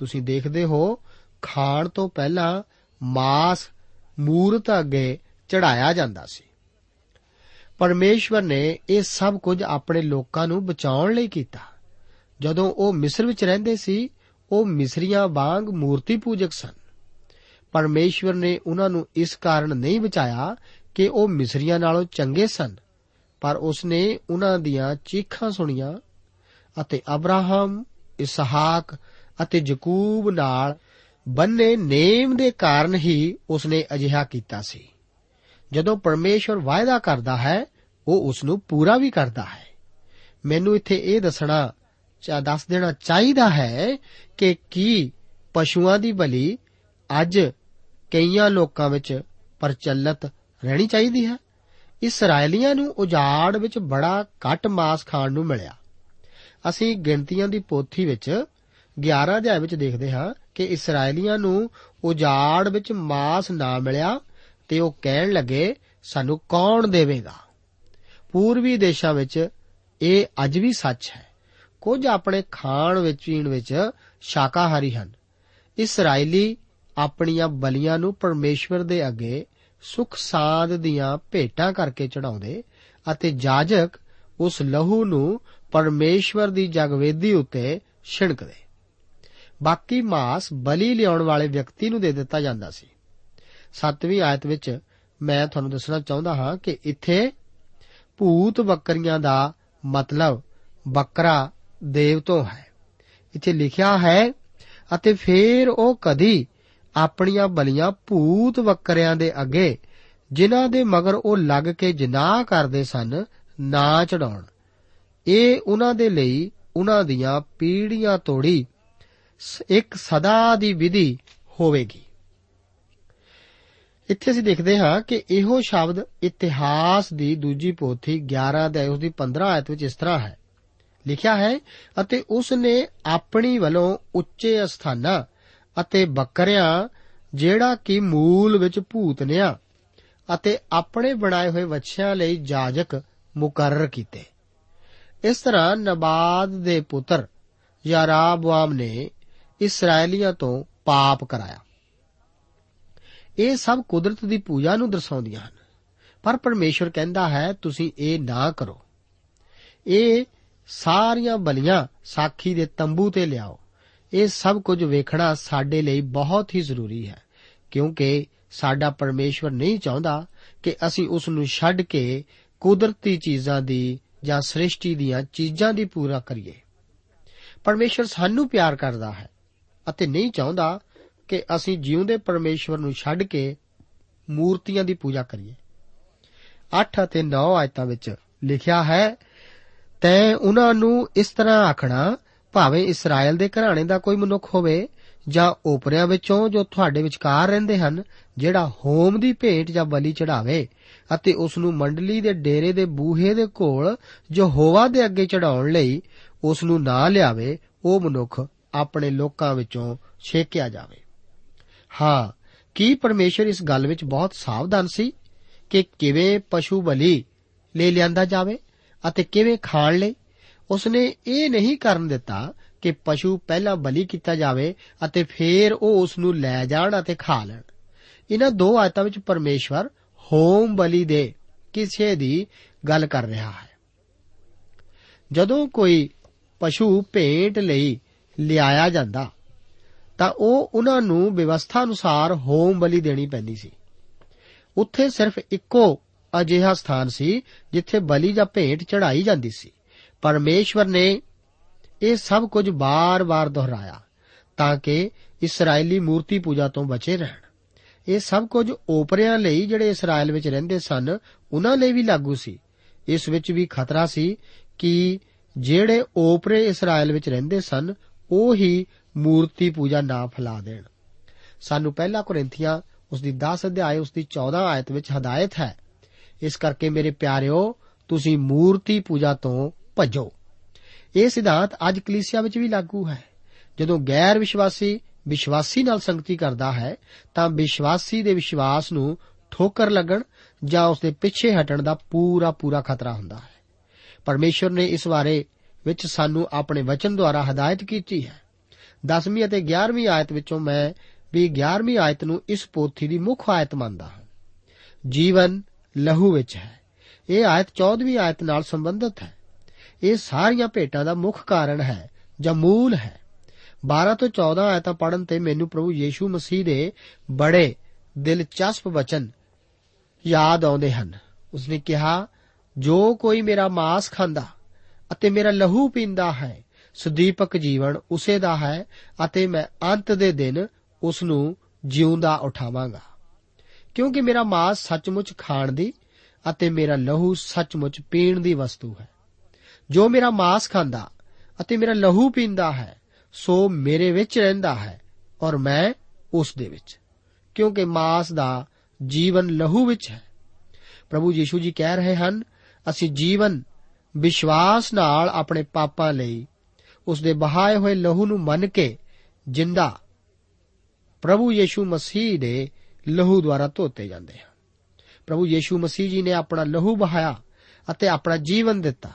ਤੁਸੀਂ ਦੇਖਦੇ ਹੋ, ਖਾਣ ਤੋਂ ਪਹਿਲਾਂ ਮਾਸ ਮੂਰਤ ਅੱਗੇ ਚੜਾਇਆ ਜਾਂਦਾ ਸੀ। ਪਰਮੇਸ਼ਵਰ ਨੇ ਇਹ ਸਭ ਕੁਝ ਆਪਣੇ ਲੋਕਾਂ ਨੂੰ ਬਚਾਉਣ ਲਈ ਕੀਤਾ। ਜਦੋਂ ਉਹ ਮਿਸਰ ਵਿੱਚ ਰਹਿੰਦੇ ਸੀ, ਉਹ ਮਿਸਰੀਆਂ ਵਾਂਗ ਮੂਰਤੀ ਪੂਜਕ ਸਨ। ਪਰਮੇਸ਼ਵਰ ਨੇ ਉਹਨਾਂ ਨੂੰ ਇਸ ਕਾਰਨ ਨਹੀਂ ਬਚਾਇਆ ਕਿ ਉਹ ਮਿਸਰੀਆਂ ਨਾਲੋਂ ਚੰਗੇ ਸਨ, ਪਰ ਉਸ ਨੇ ਉਹਨਾਂ ਦੀਆਂ ਚੀਖਾਂ ਸੁਣੀਆਂ ਅਤੇ ਅਬਰਾਹਮ, ਇਸਹਾਕ ਅਤੇ ਯਕੂਬ ਨਾਲ ਬੰਨੇ ਨੇਮ ਦੇ ਕਾਰਨ ਹੀ ਉਸਨੇ ਅਜਿਹਾ ਕੀਤਾ ਸੀ। ਜਦੋਂ ਪਰਮੇਸ਼ਰ ਵਾਅਦਾ ਕਰਦਾ ਹੈ, ਉਹ ਉਸ ਨੂੰ ਪੂਰਾ ਵੀ ਕਰਦਾ ਹੈ। ਮੈਨੂੰ ਇੱਥੇ ਇਹ ਦੱਸਣਾ ਚਾ, ਦੱਸ ਦੇਣਾ ਚਾਹੀਦਾ ਹੈ ਕਿ ਕੀ ਪਸ਼ੂਆਂ ਦੀ ਬਲੀ ਅੱਜ ਕਈਆਂ ਲੋਕਾਂ ਵਿੱਚ ਪ੍ਰਚਲਿਤ ਰਹਿਣੀ ਚਾਹੀਦੀ ਹੈ? ਇਸرائیਲੀਆਂ ਨੂੰ ਉਜਾੜ ਵਿੱਚ ਬੜਾ ਘੱਟ ਮਾਸ ਖਾਣ ਨੂੰ ਮਿਲਿਆ। ਅਸੀਂ ਗਿਣਤੀਆਂ ਦੀ ਪੋਥੀ ਵਿੱਚ 11 ਅਧਿਆਇ ਵਿੱਚ ਦੇਖਦੇ ਹਾਂ ਕਿ ਇਸرائیਲੀਆਂ ਨੂੰ ਉਜਾੜ ਵਿੱਚ ਮਾਸ ਨਾ ਮਿਲਿਆ ਤੇ ਉਹ ਕਹਿਣ ਲੱਗੇ, ਸਾਨੂੰ ਕੌਣ ਦੇਵੇਗਾ? ਪੂਰਬੀ ਦੇਸ਼ਾਂ ਵਿੱਚ ਇਹ ਅੱਜ ਵੀ ਸੱਚ ਹੈ। ਕੁਝ ਆਪਣੇ ਖਾਣ ਵਿੱਚ, ਪੀਣ ਵਿੱਚ ਸ਼ਾਕਾਹਾਰੀ ਹਨ। ਇਸرائیਲੀ ਆਪਣੀਆਂ ਬਲੀਆਂ ਨੂੰ ਪਰਮੇਸ਼ਵਰ ਦੇ ਅੱਗੇ ਸੁਖ ਸਾਧ ਦੀਆਂ ਭੇਟਾਂ ਕਰਕੇ ਚੜਾਉਂਦੇ ਅਤੇ ਜਾਜਕ ਉਸ ਲਹੂ ਨੂੰ ਪਰਮੇਸ਼ਵਰ ਦੀ ਜਗਵੇਦੀ ਉੱਤੇ ਛਿੜਕਦੇ ਬਾਕੀ ਮਾਸ ਬਲੀ ਲਿਆਉਣ ਵਾਲੇ ਵਿਅਕਤੀ ਨੂੰ ਦੇ ਦਿੱਤਾ ਜਾਂਦਾ ਸੀ। 7ਵੀਂ ਆਇਤ ਵਿੱਚ ਮੈਂ ਤੁਹਾਨੂੰ ਦੱਸਣਾ ਚਾਹੁੰਦਾ ਹਾਂ ਕਿ ਇੱਥੇ ਭੂਤ ਬੱਕਰੀਆਂ ਦਾ ਮਤਲਬ ਬੱਕਰਾ ਦੇਵ ਤੋਂ ਹੈ। ਇੱਥੇ ਲਿਖਿਆ ਹੈ ਅਤੇ ਫਿਰ ਉਹ ਕਦੀ ਆਪਣੀਆਂ ਬਲੀਆਂ ਭੂਤ ਬੱਕਰਿਆਂ ਦੇ ਅੱਗੇ, ਜਿਨ੍ਹਾਂ ਦੇ ਮਗਰ ਉਹ ਲੱਗ ਕੇ ਜਨਾਹ ਕਰਦੇ ਸਨ, ਨਾ ਚੜਾਉਣ। ਇਹ ਉਹਨਾਂ ਦੇ ਲਈ ਉਹਨਾਂ ਦੀਆਂ ਪੀੜ੍ਹੀਆਂ ਤੋੜੀ ਇੱਕ ਸਦਾ ਦੀ ਵਿਧੀ ਹੋਵੇਗੀ। ਇੱਥੇ ਅਸੀਂ ਦੇਖਦੇ ਹਾਂ ਕਿ ਇਹੋ ਸ਼ਬਦ ਇਤਿਹਾਸ ਦੀ ਦੂਜੀ ਪੋਥੀ 11 ਦੇ ਉਸ ਦੀ 15 ਆਇਤ ਵਿੱਚ ਇਸ ਤਰ੍ਹਾਂ ਹੈ। ਲਿਖਿਆ ਹੈ, ਅਤੇ ਉਸ ਨੇ ਆਪਣੀ ਵੱਲੋਂ ਉੱਚੇ ਸਥਾਨਾਂ ਅਤੇ ਬੱਕਰਿਆਂ, ਜਿਹੜਾ ਕਿ ਮੂਲ ਵਿੱਚ ਭੂਤਨਿਆ ਅਤੇ ਆਪਣੇ ਬਣਾਏ ਹੋਏ ਵੱਛਿਆਂ ਲਈ ਜਾਜਕ ਮੁਕਰਰ ਕੀਤੇ। ਇਸ ਤਰ੍ਹਾਂ ਨਬਾਦ ਦੇ ਪੁੱਤਰ ਯਾਰਾਬਵਾਮ ਨੇ ਇਸرائیਲੀਆਂ ਤੋਂ ਪਾਪ ਕਰਾਇਆ। ਇਹ ਸਭ ਕੁਦਰਤ ਦੀ ਪੂਜਾ ਨੂੰ ਦਰਸਾਉਂਦੀਆਂ ਹਨ। ਪਰ ਪਰਮੇਸ਼ਰ ਕਹਿੰਦਾ ਹੈ, ਤੁਸੀਂ ਇਹ ਨਾ ਕਰੋ। ਇਹ ਸਾਰੀਆਂ ਬਲੀਆਂ ਸਾਖੀ ਦੇ ਤੰਬੂ ਤੇ ਲਿਆਓ। ਇਹ ਸਭ ਕੁਝ ਵੇਖਣਾ ਸਾਡੇ ਲਈ ਬਹੁਤ ਹੀ ਜ਼ਰੂਰੀ ਹੈ, ਕਿਉਂਕਿ ਸਾਡਾ ਪਰਮੇਸ਼ਵਰ ਨਹੀਂ ਚਾਹੁੰਦਾ ਕਿ ਅਸੀਂ ਉਸ ਨੂੰ ਛੱਡ ਕੇ ਕੁਦਰਤੀ ਚੀਜ਼ਾਂ ਦੀ ਜਾਂ ਸ੍ਰਿਸ਼ਟੀ ਦੀਆਂ ਚੀਜ਼ਾਂ ਦੀ ਪੂਰਾ ਕਰੀਏ। ਪਰਮੇਸ਼ਰ ਸਾਨੂੰ ਪਿਆਰ ਕਰਦਾ ਹੈ। ਅਤੇ ਨਹੀਂ ਚਾਹੁੰਦਾ ਕਿ ਅਸੀਂ ਜਿਉਂਦੇ ਪਰਮੇਸ਼ਵਰ ਨੂੰ ਛੱਡ ਕੇ ਮੂਰਤੀਆਂ ਦੀ ਪੂਜਾ ਕਰੀਏ। 8 ਅਤੇ 9 ਆਇਤਾਂ ਵਿੱਚ ਲਿਖਿਆ ਹੈ, ਤੈਂ ਉਹਨਾਂ ਨੂੰ ਇਸ ਤਰ੍ਹਾਂ ਆਖਣਾ, ਭਾਵੇਂ ਇਸਰਾਇਲ ਦੇ ਘਰਾਣੇ ਦਾ ਕੋਈ ਮਨੁੱਖ ਹੋਵੇ ਜਾਂ ਓਪਰਿਆਂ ਵਿੱਚੋਂ ਜੋ ਤੁਹਾਡੇ ਵਿਚਕਾਰ ਰਹਿੰਦੇ ਹਨ, ਜਿਹੜਾ ਹੋਮ ਦੀ ਭੇਟ ਜਾਂ ਬਲੀ ਚੜਾਵੇ ਅਤੇ ਉਸ ਨੂੰ ਮੰਡਲੀ ਦੇ ਡੇਰੇ ਦੇ ਬੂਹੇ ਦੇ ਕੋਲ ਜੋ ਹੋਵਾ ਦੇ ਅੱਗੇ ਚੜਾਉਣ ਲਈ ਉਸ ਨੂੰ ਨਾ ਲਿਆਵੇ, ਉਹ ਮਨੁੱਖ ਆਪਣੇ ਲੋਕਾਂ ਵਿੱਚੋਂ ਛੇਕਿਆ ਜਾਵੇ। ਹਾਂ, ਕੀ ਪਰਮੇਸ਼ਰ ਇਸ ਗੱਲ ਵਿੱਚ ਬਹੁਤ ਸਾਵਧਾਨ ਸੀ ਕਿ ਕਿਵੇਂ ਪਸ਼ੂ ਬਲੀ ਲੈ ਲਿਆਂਦਾ ਜਾਵੇ ਅਤੇ ਕਿਵੇਂ ਖਾਣ ਲਈ? ਉਸਨੇ ਇਹ ਨਹੀਂ ਕਰਨ ਦਿੱਤਾ ਕਿ ਪਸ਼ੂ ਪਹਿਲਾਂ ਬਲੀ ਕੀਤਾ ਜਾਵੇ ਅਤੇ ਫਿਰ ਉਹ ਉਸ ਨੂੰ ਲੈ ਜਾਣ ਅਤੇ ਖਾ ਲੈਣ। ਇਹਨਾਂ ਦੋ ਆਇਤਾਂ ਵਿੱਚ ਪਰਮੇਸ਼ਵਰ ਹੋਮ ਬਲੀ ਦੇ ਕਿਸੇ ਦੀ ਗੱਲ ਕਰ ਰਿਹਾ ਹੈ। ਜਦੋਂ ਕੋਈ ਪਸ਼ੂ ਭੇਟ ਲਈ ਲਿਆਇਆ ਜਾਂਦਾ, ਤਾਂ ਉਹ ਉਹਨਾਂ ਨੂੰ ਵਿਵਸਥਾ ਅਨੁਸਾਰ ਹੋਮ ਬਲੀ ਦੇਣੀ ਪੈਂਦੀ ਸੀ। ਉੱਥੇ ਸਿਰਫ ਇੱਕੋ ਅਜਿਹਾ ਸਥਾਨ ਸੀ, ਜਿੱਥੇ ਬਲੀ ਜਾਂ ਭੇਟ ਚੜਾਈ ਜਾਂਦੀ ਸੀ। ਪਰਮੇਸ਼ਵਰ ਨੇ ਇਹ ਸਭ ਕੁਝ ਬਾਰ-ਬਾਰ ਦੁਹਰਾਇਆ, ਤਾਂ ਕਿ ਇਸرائیਲੀ ਮੂਰਤੀ ਪੂਜਾ ਤੋਂ ਬਚੇ ਰਹਿਣ। ਇਹ ਸਭ ਕੁਝ ਓਪਰਿਆਂ ਲਈ ਜਿਹੜੇ ਇਸਰਾਇਲ ਵਿੱਚ ਰਹਿੰਦੇ ਸਨ, ਉਹਨਾਂ ਲਈ ਵੀ ਲਾਗੂ ਸੀ। ਇਸ ਵਿੱਚ ਵੀ ਖਤਰਾ ਸੀ ਕਿ ਜਿਹੜੇ ਓਪਰੇ ਇਸਰਾਇਲ ਵਿੱਚ ਰਹਿੰਦੇ ਸਨ ਉਹ ਹੀ ਮੂਰਤੀ ਪੂਜਾ ਨਾ ਫੈਲਾ ਦੇਣ। ਸਾਨੂੰ ਪਹਿਲਾ ਕੋਰਿੰਥੀਆਂ ਉਸ ਦੀ 10 ਅਧਿਆਇ ਉਸ ਦੀ 14 ਆਇਤ ਵਿੱਚ ਹਦਾਇਤ ਹੈ, ਇਸ ਕਰਕੇ ਮੇਰੇ ਪਿਆਰਿਓ, ਤੁਸੀਂ ਮੂਰਤੀ ਪੂਜਾ ਤੋਂ ਭੱਜੋ। ਇਹ ਸਿਧਾਂਤ ਅੱਜ ਕਲੀਸਿਆ ਵਿੱਚ ਵੀ ਲਾਗੂ ਹੈ। ਜਦੋਂ ਗੈਰ ਵਿਸ਼ਵਾਸੀ ਵਿਸ਼ਵਾਸੀ ਨਾਲ ਸੰਗਤੀ ਕਰਦਾ ਹੈ, ਤਾਂ ਵਿਸ਼ਵਾਸੀ ਦੇ ਵਿਸ਼ਵਾਸ ਨੂੰ ਠੋਕਰ ਲੱਗਣ ਜਾਂ ਉਸ ਦੇ ਪਿੱਛੇ ਹਟਣ ਦਾ ਪੂਰਾ ਪੂਰਾ ਖਤਰਾ ਹੁੰਦਾ ਹੈ। ਪਰਮੇਸ਼ਵਰ ਨੇ ਇਸ ਬਾਰੇ ਵਿੱਚ ਸਾਨੂੰ ਆਪਣੇ ਵਚਨ ਦੁਆਰਾ ਹਦਾਇਤ ਕੀਤੀ ਹੈ। 10ਵੀਂ ਅਤੇ 11ਵੀਂ ਆਇਤ ਵਿੱਚੋਂ ਮੈਂ ਵੀ 11ਵੀਂ ਆਇਤ ਨੂੰ ਇਸ ਪੋਥੀ ਦੀ ਮੁੱਖ ਆਇਤ ਮੰਨਦਾ ਹਾਂ। ਜੀਵਨ ਲਹੂ ਵਿੱਚ ਹੈ। ਇਹ ਆਇਤ 14ਵੀਂ ਆਇਤ ਨਾਲ ਸੰਬੰਧਿਤ ਹੈ। ਇਹ ਸਾਰੀਆਂ ਭੇਟਾਂ ਦਾ ਮੁੱਖ ਕਾਰਨ ਹੈ ਜਾਂ ਮੂਲ ਹੈ। 12 ਤੋਂ 14 ਆਇਤਾਂ ਪੜਨ ਤੇ ਮੈਨੂੰ ਪ੍ਰਭੂ ਯੀਸ਼ੂ ਮਸੀਹ ਦੇ ਬੜੇ ਦਿਲਚਸਪ ਵਚਨ ਯਾਦ ਆਉਂਦੇ ਹਨ। ਉਸਨੇ ਕਿਹਾ, ਜੋ ਕੋਈ ਮੇਰਾ ਮਾंस ਖਾਂਦਾ ਅਤੇ ਮੇਰਾ ਲਹੂ ਪੀਂਦਾ ਹੈ, ਸੁਦੀਪਕ ਜੀਵਨ ਉਸੇ ਦਾ ਹੈ ਅਤੇ ਮੈਂ ਅੰਤ ਦੇ ਦਿਨ ਉਸ ਨੂੰ ਜਿਉਂਦਾ ਉਠਾਵਾਂਗਾ। ਕਿਉਂਕਿ ਮੇਰਾ ਮਾਸ ਸੱਚਮੁੱਚ ਖਾਣ ਦੀ ਅਤੇ ਮੇਰਾ ਲਹੂ ਸੱਚਮੁੱਚ ਪੀਣ ਦੀ ਵਸਤੂ ਹੈ। ਜੋ ਮੇਰਾ ਮਾਸ ਖਾਂਦਾ ਅਤੇ ਮੇਰਾ ਲਹੂ ਪੀਂਦਾ ਹੈ, ਸੋ ਮੇਰੇ ਵਿੱਚ ਰਹਿੰਦਾ ਹੈ ਔਰ ਮੈਂ ਉਸ ਦੇ ਵਿੱਚ। ਕਿਉਂਕਿ ਮਾਸ ਦਾ ਜੀਵਨ ਲਹੂ ਵਿੱਚ ਹੈ। ਪ੍ਰਭੂ ਯੀਸ਼ੂ ਜੀ ਕਹਿ ਰਹੇ ਹਨ, ਅਸੀਂ ਜੀਵਨ ਵਿਸ਼ਵਾਸ ਨਾਲ ਆਪਣੇ ਪਾਪਾਂ ਲਈ। ਉਸ ਦੇ ਬਹਾਏ ਹੋਏ ਲਹੂ ਨੂੰ ਮੰਨ ਕੇ ਜਿੰਦਾ ਪ੍ਰਭੂ ਯੀਸ਼ੂ ਮਸੀਹ ਦੇ ਲਹੂ ਦੁਆਰਾ ਧੋਤੇ ਜਾਂਦੇ ਹਨ। ਪ੍ਰਭੂ ਯੀਸ਼ੂ ਮਸੀਹ ਜੀ ਨੇ ਆਪਣਾ ਲਹੂ ਬਹਾਇਆ ਅਤੇ ਆਪਣਾ ਜੀਵਨ ਦਿੱਤਾ।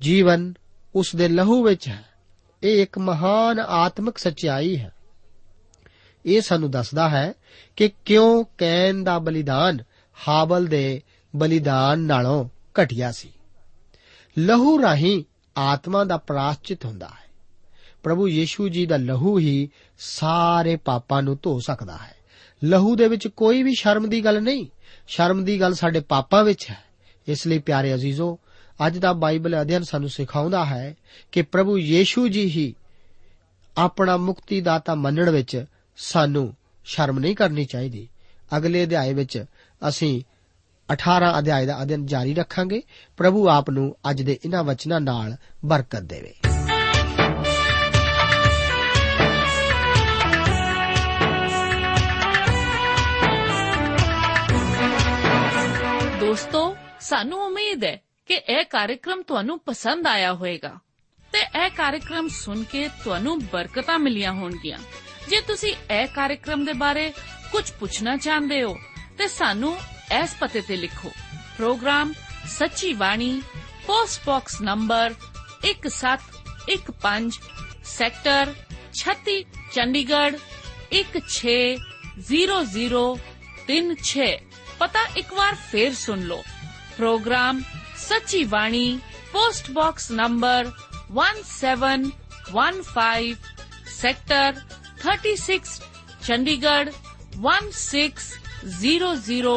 ਜੀਵਨ ਉਸ ਦੇ ਲਹੂ ਵਿੱਚ ਹੈ। ਇਹ ਇੱਕ ਮਹਾਨ ਆਤਮਿਕ ਸੱਚਾਈ ਹੈ। ਇਹ ਸਾਨੂੰ ਦੱਸਦਾ ਹੈ ਕਿ ਕਿਉਂ ਕੈਨ ਦਾ ਬਲੀਦਾਨ ਹਾਬਲ ਦੇ ਬਲੀਦਾਨ ਨਾਲੋਂ ਘਟਿਆ ਸੀ। ਲਹੂ ਰਾਹੀਂ ਆਤਮਾ ਦਾ ਪ੍ਰਾਸ਼ਚਿਤ ਹੁੰਦਾ ਹੈ। ਪ੍ਰਭੂ ਯੀਸ਼ੂ ਜੀ ਦਾ ਲਹੂ ਹੀ ਸਾਰੇ ਪਾਪਾਂ ਨੂੰ ਧੋ ਸਕਦਾ ਹੈ। ਲਹੂ ਦੇ ਵਿੱਚ ਕੋਈ ਵੀ ਸ਼ਰਮ ਦੀ ਗੱਲ ਨਹੀਂ। ਸ਼ਰਮ ਦੀ ਗੱਲ ਸਾਡੇ ਪਾਪਾਂ ਵਿੱਚ ਹੈ। ਇਸ ਲਈ ਪਿਆਰੇ ਅਜ਼ੀਜ਼ੋ, ਅੱਜ ਦਾ ਬਾਈਬਲ ਅਧਿਐਨ ਸਾਨੂੰ ਸਿਖਾਉਂਦਾ ਹੈ ਕਿ ਪ੍ਰਭੂ ਯੀਸ਼ੂ ਜੀ ਹੀ ਆਪਣਾ ਮੁਕਤੀ ਦਾਤਾ ਮੰਨਣ ਵਿੱਚ ਸਾਨੂੰ ਸ਼ਰਮ ਨਹੀਂ ਕਰਨੀ ਚਾਹੀਦੀ। ਅਗਲੇ ਅਧਿਆਏ ਵਿੱਚ ਅਸੀਂ 18 ਅਧਿਆਏ ਦਾ ਅਧਿਐਨ ਜਾਰੀ ਰੱਖਾਂਗੇ। ਪ੍ਰਭੂ ਆਪ ਨੂੰ ਅੱਜ ਦੇ ਇਹਨਾਂ ਵਚਨਾਂ ਨਾਲ ਬਰਕਤ ਦੇਵੇ। ਦੋਸਤੋ, ਸਾਨੂੰ ਉਮੀਦ ਹੈ ਕਿ ਇਹ ਕਾਰਜਕ੍ਰਮ ਤੁਹਾਨੂੰ ਪਸੰਦ ਆਇਆ ਹੋਵੇਗਾ ਤੇ ਇਹ ਕਾਰਜਕ੍ਰਮ ਸੁਣ ਕੇ ਤੁਹਾਨੂੰ ਬਰਕਤਾਂ ਮਿਲੀਆਂ ਹੋਣਗੀਆਂ। ਜੇ ਤੁਸੀਂ ਇਹ ਕਾਰਜਕ੍ਰਮ ਦੇ ਬਾਰੇ ਕੁਝ ਪੁੱਛਣਾ ਚਾਹੁੰਦੇ ਹੋ, ਤੇ ਸਾਨੂੰ एस पते ते लिखो। प्रोग्राम सच्ची वाणी, पोस्ट बॉक्स नंबर एक सत एक पाँच सेक्टर छत्ती, चंडीगढ़ एक छे ज़ीरो ज़ीरो, तीन छे। पता एक बार फिर सुन लो। प्रोग्राम सच्ची वाणी, post box number one seven one five sector thirty six, Chandigarh one six zero zero